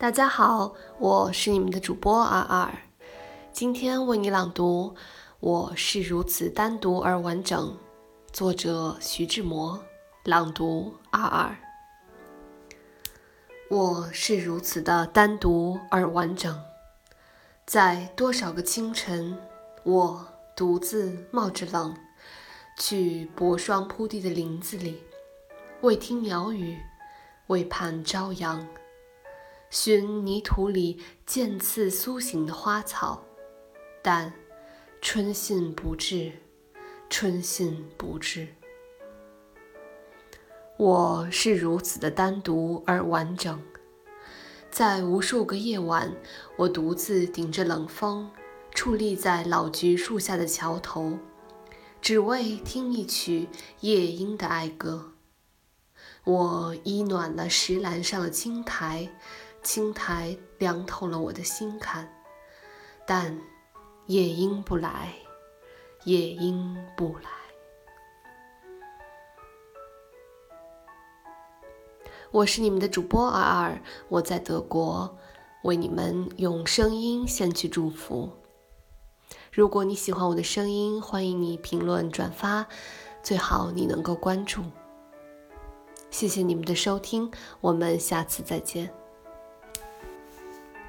大家好，我是你们的主播二二，今天为你朗读《我是如此单独而完整》，作者徐志摩，朗读二二。我是如此的单独而完整，在多少个清晨，我独自冒着冷，去薄霜铺地的林子里，为听鸟语，为盼朝阳。寻泥土里渐次苏醒的花草，但春信不至，春信不至。我是如此的单独而完整，在无数个夜晚，我独自顶着冷风，矗立在老橘树下的桥头，只为听一曲夜莺的哀歌。我依暖了石栏上的青苔。青苔凉透了我的心坎，但夜莺不来，夜莺不来。我是你们的主播尔尔，我在德国，为你们用声音献去祝福。如果你喜欢我的声音，欢迎你评论转发，最好你能够关注。谢谢你们的收听，我们下次再见。